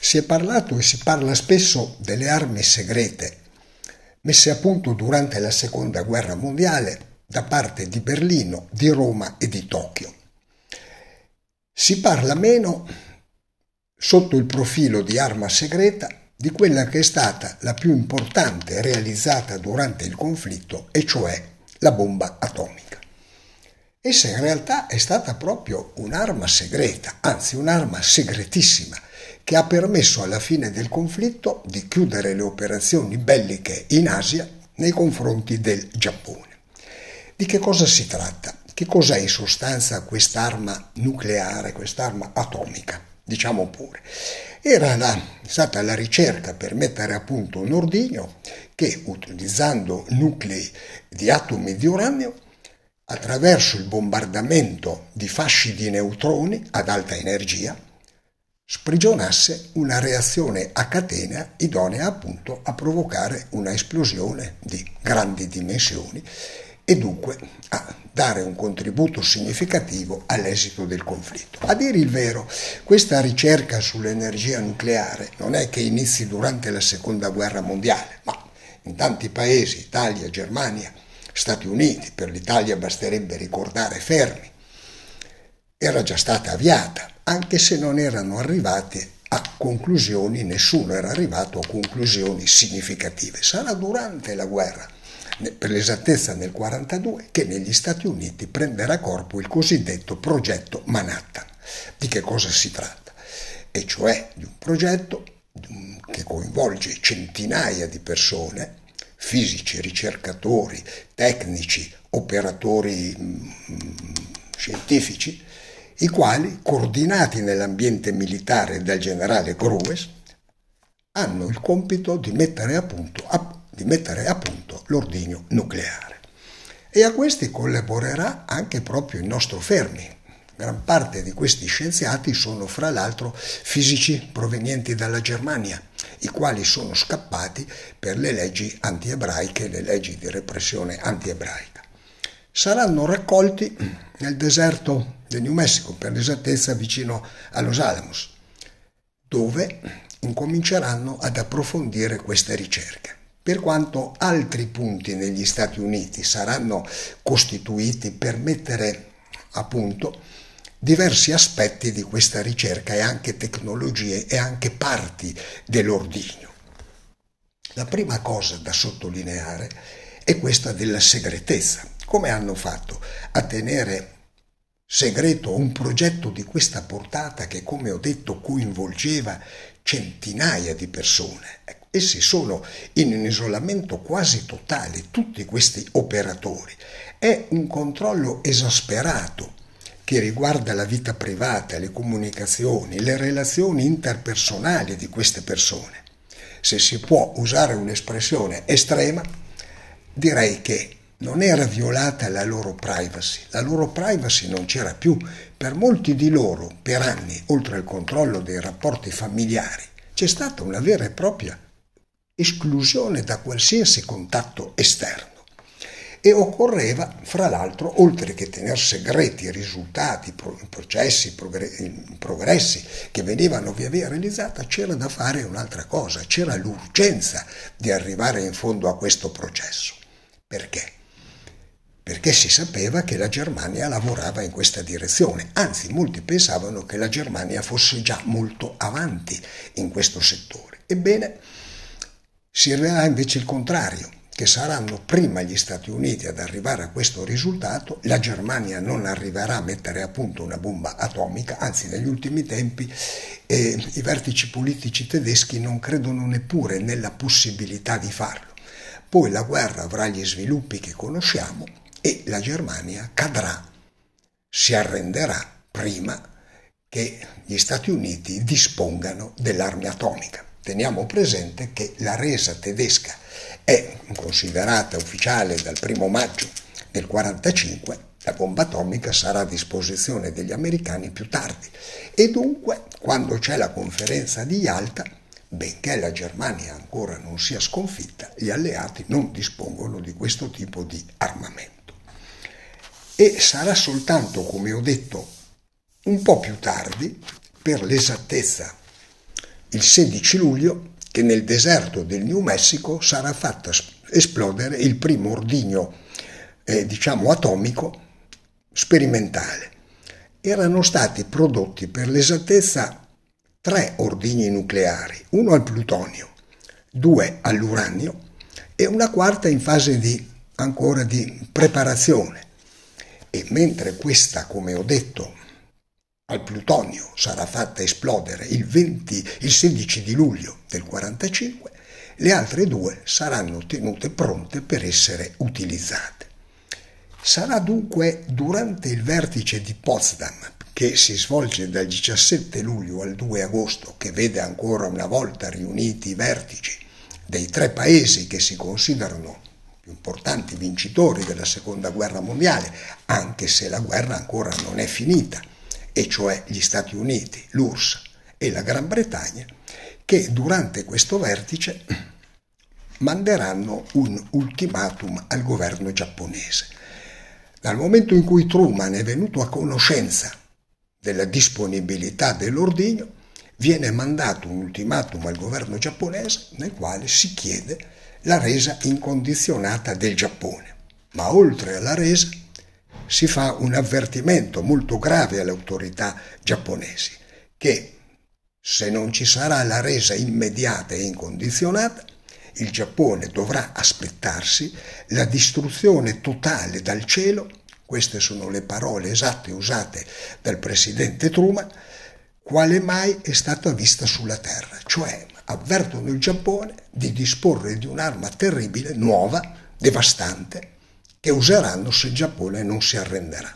Si è parlato e si parla spesso delle armi segrete messe a punto durante la Seconda Guerra Mondiale da parte di Berlino, di Roma e di Tokyo. Si parla meno, sotto il profilo di arma segreta, di quella che è stata la più importante realizzata durante il conflitto, e cioè la bomba atomica. Essa in realtà è stata proprio un'arma segreta, anzi un'arma segretissima, che ha permesso alla fine del conflitto di chiudere le operazioni belliche in Asia nei confronti del Giappone. Di che cosa si tratta? Che cos'è in sostanza quest'arma nucleare, quest'arma atomica? Diciamo pure. Era la, stata la ricerca per mettere a punto un ordigno che, utilizzando nuclei di atomi di uranio, attraverso il bombardamento di fasci di neutroni ad alta energia, sprigionasse una reazione a catena idonea appunto a provocare una esplosione di grandi dimensioni e dunque a dare un contributo significativo all'esito del conflitto. A dire il vero, questa ricerca sull'energia nucleare non è che inizi durante la seconda guerra mondiale, ma in tanti paesi, Italia, Germania, Stati Uniti, per l'Italia basterebbe ricordare Fermi, era già stata avviata anche se non erano arrivati a conclusioni, nessuno era arrivato a conclusioni significative. Sarà durante la guerra, per l'esattezza nel 1942, che negli Stati Uniti prenderà corpo il cosiddetto progetto Manhattan. Di che cosa si tratta? E cioè di un progetto che coinvolge centinaia di persone, fisici, ricercatori, tecnici, operatori mh, mm, scientifici, i quali, coordinati nell'ambiente militare dal generale Grues, hanno il compito di mettere a punto, a, di mettere a punto l'ordigno nucleare. E a questi collaborerà anche proprio il nostro Fermi. Gran parte di questi scienziati sono fra l'altro fisici provenienti dalla Germania, i quali sono scappati per le leggi anti-ebraiche, le leggi di repressione anti-ebraica. Saranno raccolti nel deserto del New Mexico, per l'esattezza vicino a Los Alamos, dove incominceranno ad approfondire queste ricerche. Per quanto altri punti negli Stati Uniti saranno costituiti per mettere a punto diversi aspetti di questa ricerca e anche tecnologie e anche parti dell'ordigno. La prima cosa da sottolineare è questa della segretezza. Come hanno fatto a tenere segreto un progetto di questa portata che, come ho detto, coinvolgeva centinaia di persone. Ecco, essi sono in un isolamento quasi totale, tutti questi operatori. È un controllo esasperato che riguarda la vita privata, le comunicazioni, le relazioni interpersonali di queste persone. Se si può usare un'espressione estrema, direi che non era violata la loro privacy, la loro privacy non c'era più. Per molti di loro, per anni, oltre al controllo dei rapporti familiari, c'è stata una vera e propria esclusione da qualsiasi contatto esterno. E occorreva, fra l'altro, oltre che tenere segreti i risultati, i processi, i progressi che venivano via via realizzati, c'era da fare un'altra cosa, c'era l'urgenza di arrivare in fondo a questo processo. Perché? Perché si sapeva che la Germania lavorava in questa direzione, anzi molti pensavano che la Germania fosse già molto avanti in questo settore. Ebbene, si rivelerà invece il contrario, che saranno prima gli Stati Uniti ad arrivare a questo risultato, la Germania non arriverà a mettere a punto una bomba atomica, anzi negli ultimi tempi eh, i vertici politici tedeschi non credono neppure nella possibilità di farlo. Poi la guerra avrà gli sviluppi che conosciamo e la Germania cadrà, si arrenderà prima che gli Stati Uniti dispongano dell'arma atomica. Teniamo presente che la resa tedesca è considerata ufficiale dal primo maggio del 1945, la bomba atomica sarà a disposizione degli americani più tardi e dunque quando c'è la conferenza di Yalta, benché la Germania ancora non sia sconfitta, gli alleati non dispongono di questo tipo di armamento e sarà soltanto, come ho detto, un po' più tardi, per l'esattezza il 16 luglio che nel deserto del New Mexico sarà fatto esplodere il primo ordigno, eh, diciamo, atomico sperimentale. Erano stati prodotti per l'esattezza tre ordigni nucleari, uno al plutonio, due all'uranio e una quarta in fase di, ancora di preparazione. E mentre questa, come ho detto, al plutonio sarà fatta esplodere il, 20, il 16 di luglio del 45, le altre due saranno tenute pronte per essere utilizzate. Sarà dunque durante il vertice di Potsdam, che si svolge dal 17 luglio al 2 agosto, che vede ancora una volta riuniti i vertici dei tre paesi che si considerano importanti vincitori della seconda guerra mondiale, anche se la guerra ancora non è finita, e cioè gli Stati Uniti, l'URSS e la Gran Bretagna, che durante questo vertice manderanno un ultimatum al governo giapponese. Dal momento in cui Truman è venuto a conoscenza della disponibilità dell'ordigno, viene mandato un ultimatum al governo giapponese nel quale si chiede la resa incondizionata del Giappone. Ma oltre alla resa si fa un avvertimento molto grave alle autorità giapponesi che se non ci sarà la resa immediata e incondizionata, il Giappone dovrà aspettarsi la distruzione totale dal cielo, queste sono le parole esatte usate dal presidente Truman, quale mai è stata vista sulla Terra, cioè avvertono il Giappone di disporre di un'arma terribile, nuova, devastante, che useranno se il Giappone non si arrenderà.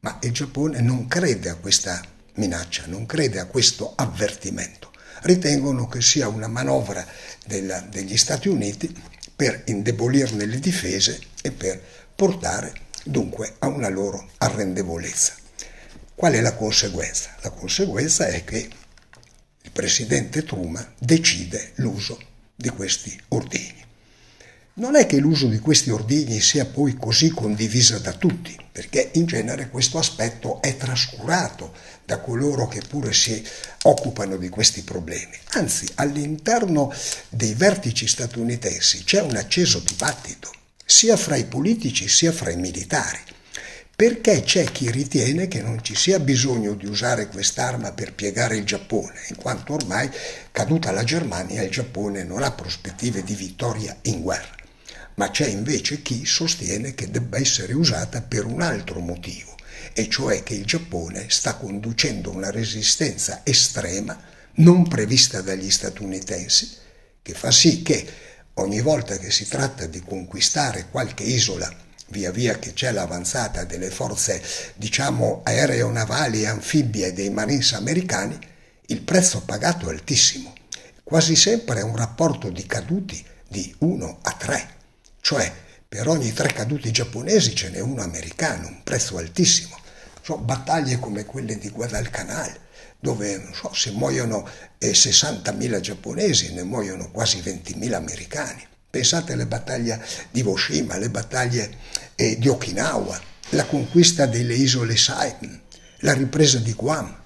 Ma il Giappone non crede a questa minaccia, non crede a questo avvertimento. Ritengono che sia una manovra della, degli Stati Uniti per indebolirne le difese e per portare dunque a una loro arrendevolezza. Qual è la conseguenza? La conseguenza è che presidente Truman decide l'uso di questi ordini. Non è che l'uso di questi ordigni sia poi così condiviso da tutti, perché in genere questo aspetto è trascurato da coloro che pure si occupano di questi problemi. Anzi, all'interno dei vertici statunitensi c'è un acceso dibattito, sia fra i politici sia fra i militari perché c'è chi ritiene che non ci sia bisogno di usare quest'arma per piegare il Giappone, in quanto ormai caduta la Germania il Giappone non ha prospettive di vittoria in guerra. Ma c'è invece chi sostiene che debba essere usata per un altro motivo, e cioè che il Giappone sta conducendo una resistenza estrema non prevista dagli statunitensi, che fa sì che ogni volta che si tratta di conquistare qualche isola, via via che c'è l'avanzata delle forze, diciamo, aeronavali e anfibie dei Marines americani, il prezzo pagato è altissimo. Quasi sempre è un rapporto di caduti di 1 a 3 cioè per ogni tre caduti giapponesi ce n'è uno americano, un prezzo altissimo. So, battaglie come quelle di Guadalcanal, dove so, se muoiono eh, 60.000 giapponesi ne muoiono quasi 20.000 americani. Pensate alle battaglie di Hiroshima, alle battaglie eh, di Okinawa, la conquista delle isole Saipan, la ripresa di Guam,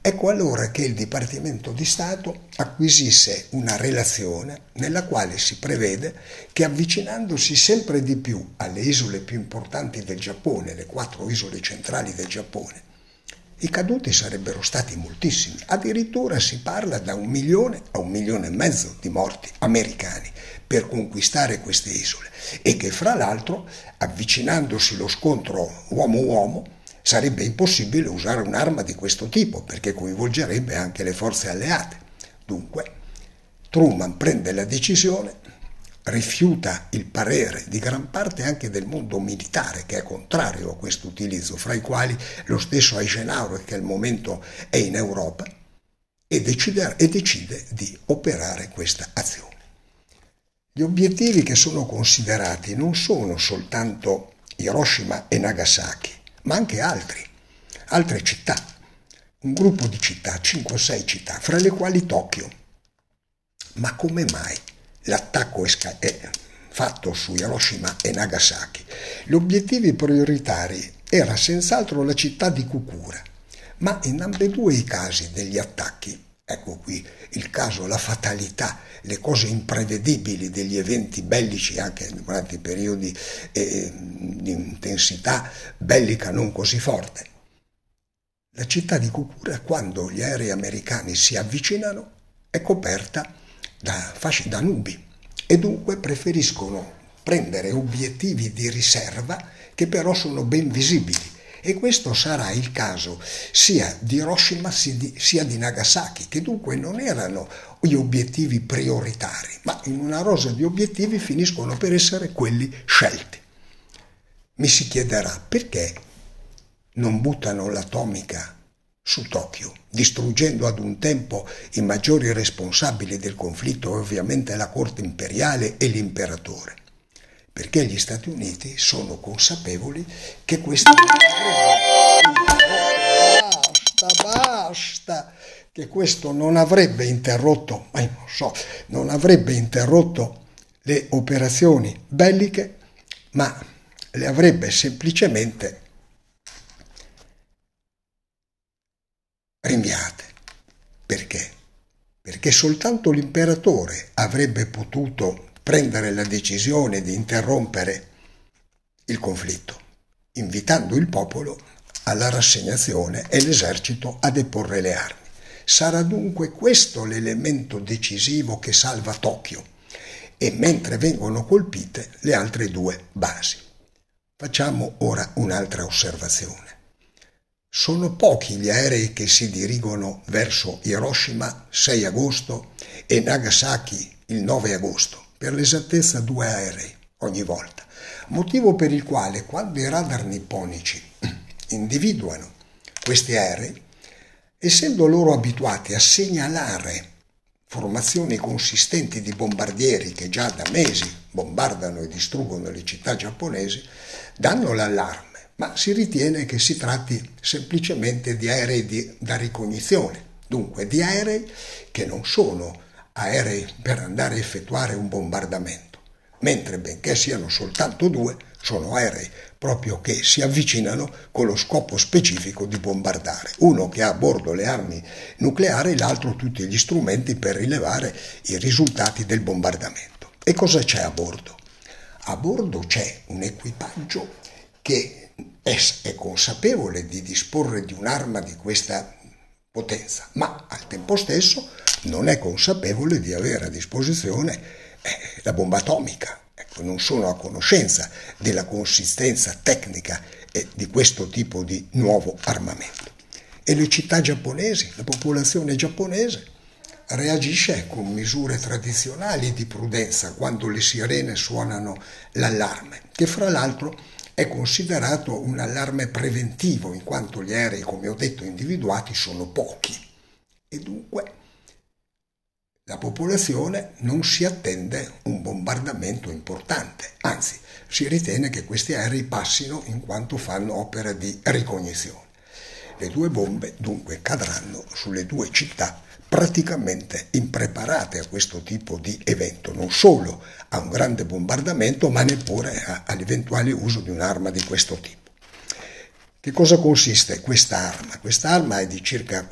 Ecco allora che il Dipartimento di Stato acquisisse una relazione nella quale si prevede che avvicinandosi sempre di più alle isole più importanti del Giappone, le quattro isole centrali del Giappone, i caduti sarebbero stati moltissimi, addirittura si parla da un milione a un milione e mezzo di morti americani per conquistare queste isole e che fra l'altro avvicinandosi lo scontro uomo-uomo sarebbe impossibile usare un'arma di questo tipo perché coinvolgerebbe anche le forze alleate. Dunque, Truman prende la decisione, rifiuta il parere di gran parte anche del mondo militare che è contrario a questo utilizzo, fra i quali lo stesso Eisenhower che al momento è in Europa, e decide, e decide di operare questa azione. Gli obiettivi che sono considerati non sono soltanto Hiroshima e Nagasaki, ma anche altri, altre città, un gruppo di città, 5-6 città, fra le quali Tokyo. Ma come mai l'attacco è fatto su Hiroshima e Nagasaki? Gli obiettivi prioritari era senz'altro la città di Kukura, ma in ambedue i casi degli attacchi Ecco qui il caso, la fatalità, le cose imprevedibili degli eventi bellici anche durante i periodi eh, di intensità bellica non così forte. La città di Cucura, quando gli aerei americani si avvicinano, è coperta da fasci da nubi e dunque preferiscono prendere obiettivi di riserva che però sono ben visibili e questo sarà il caso sia di Hiroshima sia di Nagasaki, che dunque non erano gli obiettivi prioritari, ma in una rosa di obiettivi finiscono per essere quelli scelti. Mi si chiederà perché non buttano l'atomica su Tokyo, distruggendo ad un tempo i maggiori responsabili del conflitto, ovviamente la corte imperiale e l'imperatore perché gli Stati Uniti sono consapevoli che questo basta, basta, che questo non avrebbe interrotto, ma non so, non avrebbe interrotto le operazioni belliche, ma le avrebbe semplicemente rinviate. Perché? Perché soltanto l'imperatore avrebbe potuto prendere la decisione di interrompere il conflitto, invitando il popolo alla rassegnazione e l'esercito a deporre le armi. Sarà dunque questo l'elemento decisivo che salva Tokyo e mentre vengono colpite le altre due basi. Facciamo ora un'altra osservazione. Sono pochi gli aerei che si dirigono verso Hiroshima 6 agosto e Nagasaki il 9 agosto per l'esattezza due aerei ogni volta, motivo per il quale quando i radar nipponici individuano questi aerei, essendo loro abituati a segnalare formazioni consistenti di bombardieri che già da mesi bombardano e distruggono le città giapponesi, danno l'allarme, ma si ritiene che si tratti semplicemente di aerei di, da ricognizione, dunque di aerei che non sono aerei per andare a effettuare un bombardamento, mentre benché siano soltanto due, sono aerei proprio che si avvicinano con lo scopo specifico di bombardare. Uno che ha a bordo le armi nucleari, l'altro tutti gli strumenti per rilevare i risultati del bombardamento. E cosa c'è a bordo? A bordo c'è un equipaggio che è consapevole di disporre di un'arma di questa potenza, ma al tempo stesso non è consapevole di avere a disposizione eh, la bomba atomica. Ecco, non sono a conoscenza della consistenza tecnica eh, di questo tipo di nuovo armamento. E le città giapponesi, la popolazione giapponese, reagisce con misure tradizionali di prudenza quando le sirene suonano l'allarme, che fra l'altro è considerato un allarme preventivo in quanto gli aerei, come ho detto, individuati sono pochi e dunque la popolazione non si attende un bombardamento importante, anzi si ritiene che questi aerei passino in quanto fanno opera di ricognizione. Le due bombe dunque cadranno sulle due città praticamente impreparate a questo tipo di evento, non solo a un grande bombardamento, ma neppure all'eventuale uso di un'arma di questo tipo. Che cosa consiste questa arma? Questa arma è di circa,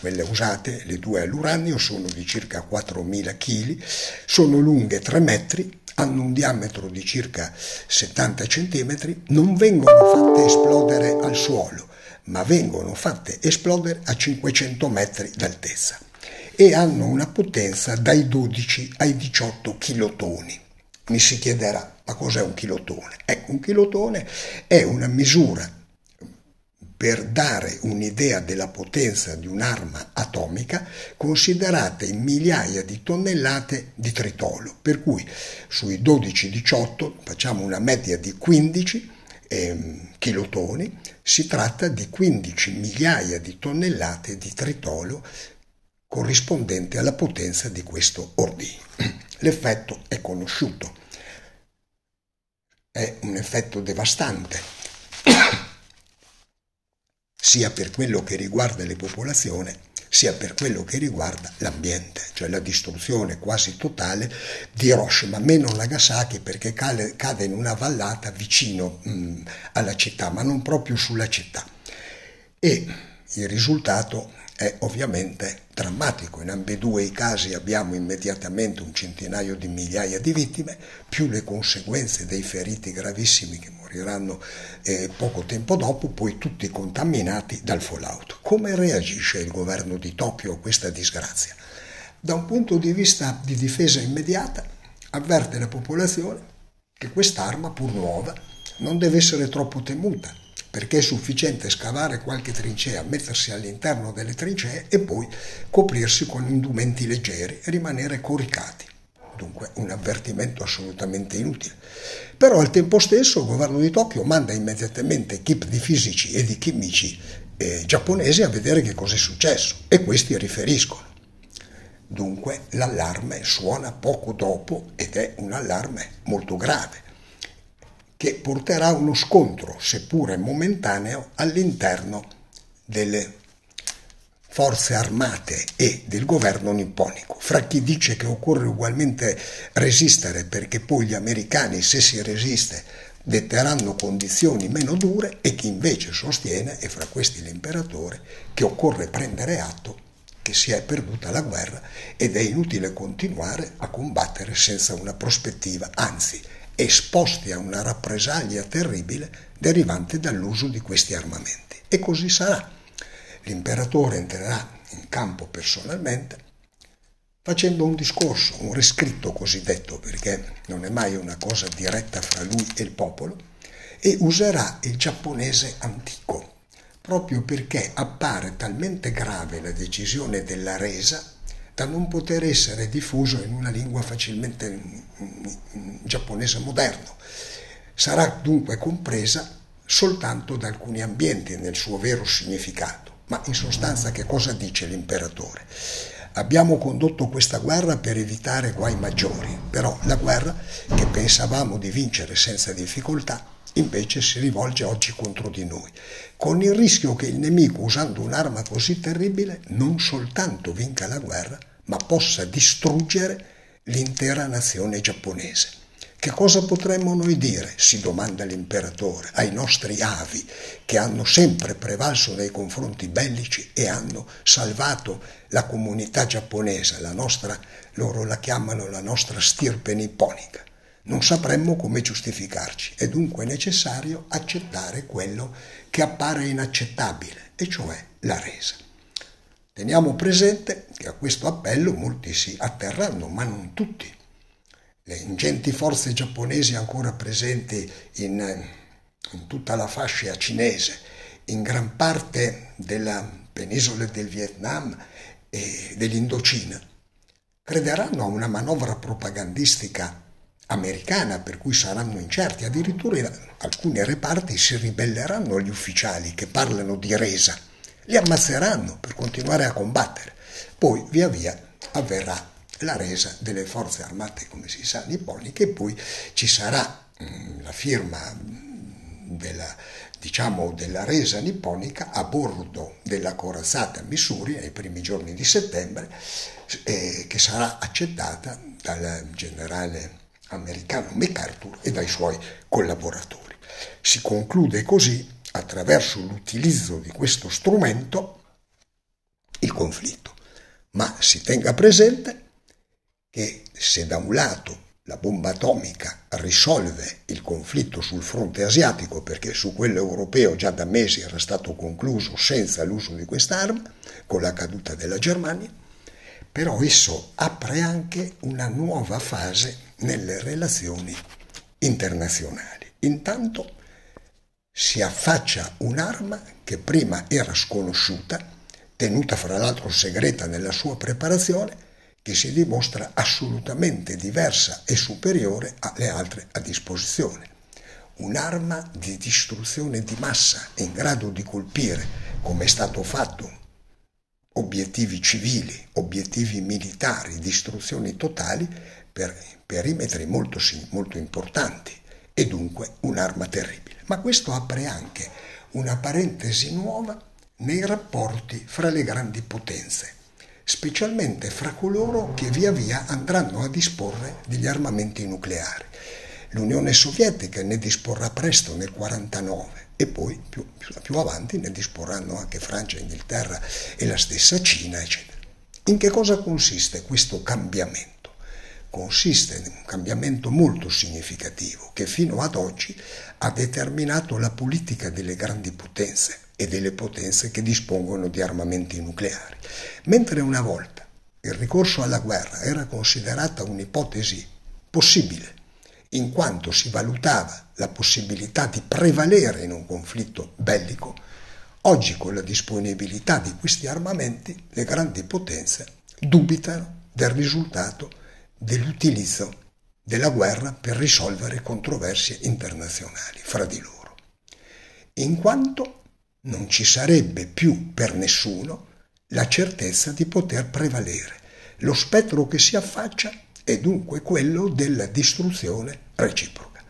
quelle usate, le due all'uranio, sono di circa 4.000 kg, sono lunghe 3 metri, hanno un diametro di circa 70 cm, non vengono fatte esplodere al suolo, ma vengono fatte esplodere a 500 metri d'altezza e hanno una potenza dai 12 ai 18 kilotoni. Mi si chiederà, ma cos'è un kilotone? Ecco, un kilotone è una misura per dare un'idea della potenza di un'arma atomica considerate in migliaia di tonnellate di tritolo, per cui sui 12-18 facciamo una media di 15 eh, kilotoni, si tratta di 15 migliaia di tonnellate di tritolo corrispondente alla potenza di questo ordigno. L'effetto è conosciuto, è un effetto devastante sia per quello che riguarda le popolazioni, sia per quello che riguarda l'ambiente, cioè la distruzione quasi totale di Hiroshima, meno Nagasaki perché cade, cade in una vallata vicino mh, mm, alla città, ma non proprio sulla città. E il risultato è ovviamente drammatico. In ambedue i casi abbiamo immediatamente un centinaio di migliaia di vittime, più le conseguenze dei feriti gravissimi che moriranno eh, poco tempo dopo, poi tutti contaminati dal fallout. Come reagisce il governo di Tokyo a questa disgrazia? Da un punto di vista di difesa immediata, avverte la popolazione che quest'arma, pur nuova, non deve essere troppo temuta, perché è sufficiente scavare qualche trincea, mettersi all'interno delle trincee e poi coprirsi con indumenti leggeri e rimanere coricati. Dunque un avvertimento assolutamente inutile. Però al tempo stesso il governo di Tokyo manda immediatamente equip di fisici e di chimici eh, giapponesi a vedere che cosa è successo e questi riferiscono. Dunque l'allarme suona poco dopo ed è un allarme molto grave che porterà a uno scontro, seppure momentaneo, all'interno delle forze armate e del governo nipponico. Fra chi dice che occorre ugualmente resistere perché poi gli americani, se si resiste, detteranno condizioni meno dure e chi invece sostiene, e fra questi l'imperatore, che occorre prendere atto che si è perduta la guerra ed è inutile continuare a combattere senza una prospettiva, anzi esposti a una rappresaglia terribile derivante dall'uso di questi armamenti. E così sarà. L'imperatore entrerà in campo personalmente facendo un discorso, un riscritto cosiddetto, perché non è mai una cosa diretta fra lui e il popolo, e userà il giapponese antico, proprio perché appare talmente grave la decisione della resa da non poter essere diffuso in una lingua facilmente giapponese moderno. Sarà dunque compresa soltanto da alcuni ambienti nel suo vero significato. Ma in sostanza che cosa dice l'imperatore? Abbiamo condotto questa guerra per evitare guai maggiori, però la guerra che pensavamo di vincere senza difficoltà invece si rivolge oggi contro di noi, con il rischio che il nemico, usando un'arma così terribile, non soltanto vinca la guerra, ma possa distruggere l'intera nazione giapponese. Che cosa potremmo noi dire, si domanda l'imperatore, ai nostri avi che hanno sempre prevalso nei confronti bellici e hanno salvato la comunità giapponese, la nostra, loro la chiamano la nostra stirpe nipponica. Non sapremmo come giustificarci, è dunque necessario accettare quello che appare inaccettabile, e cioè la resa. Teniamo presente che a questo appello molti si atterranno, ma non tutti. Le ingenti forze giapponesi ancora presenti in, in tutta la fascia cinese, in gran parte della penisola del Vietnam e dell'Indocina, crederanno a una manovra propagandistica americana per cui saranno incerti, addirittura in alcuni reparti si ribelleranno agli ufficiali che parlano di resa li ammazzeranno per continuare a combattere. Poi via via avverrà la resa delle forze armate, come si sa, nipponiche, e poi ci sarà mm, la firma mm, della, diciamo, della resa nipponica a bordo della corazzata Missouri nei primi giorni di settembre, eh, che sarà accettata dal generale americano MacArthur e dai suoi collaboratori. Si conclude così attraverso l'utilizzo di questo strumento il conflitto. Ma si tenga presente che se da un lato la bomba atomica risolve il conflitto sul fronte asiatico perché su quello europeo già da mesi era stato concluso senza l'uso di quest'arma, con la caduta della Germania, però esso apre anche una nuova fase nelle relazioni internazionali. Intanto si affaccia un'arma che prima era sconosciuta, tenuta fra l'altro segreta nella sua preparazione, che si dimostra assolutamente diversa e superiore alle altre a disposizione. Un'arma di distruzione di massa in grado di colpire, come è stato fatto, obiettivi civili, obiettivi militari, distruzioni totali per perimetri molto, molto importanti e dunque un'arma terribile. Ma questo apre anche una parentesi nuova nei rapporti fra le grandi potenze, specialmente fra coloro che via via andranno a disporre degli armamenti nucleari. L'Unione Sovietica ne disporrà presto nel 1949 e poi più, più, avanti ne disporranno anche Francia, Inghilterra e la stessa Cina, eccetera. In che cosa consiste questo cambiamento? consiste in un cambiamento molto significativo che fino ad oggi ha determinato la politica delle grandi potenze e delle potenze che dispongono di armamenti nucleari. Mentre una volta il ricorso alla guerra era considerata un'ipotesi possibile, in quanto si valutava la possibilità di prevalere in un conflitto bellico, oggi con la disponibilità di questi armamenti le grandi potenze dubitano del risultato dell'utilizzo della guerra per risolvere controversie internazionali fra di loro, in quanto non ci sarebbe più per nessuno la certezza di poter prevalere. Lo spettro che si affaccia è dunque quello della distruzione reciproca,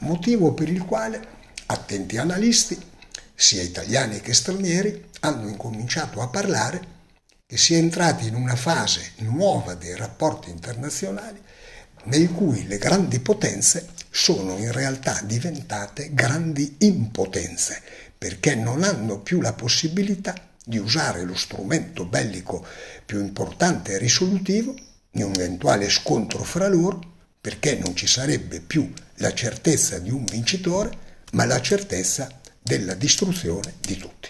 motivo per il quale attenti analisti, sia italiani che stranieri, hanno incominciato a parlare che si è entrati in una fase nuova dei rapporti internazionali nei cui le grandi potenze sono in realtà diventate grandi impotenze perché non hanno più la possibilità di usare lo strumento bellico più importante e risolutivo in un eventuale scontro fra loro perché non ci sarebbe più la certezza di un vincitore ma la certezza della distruzione di tutti.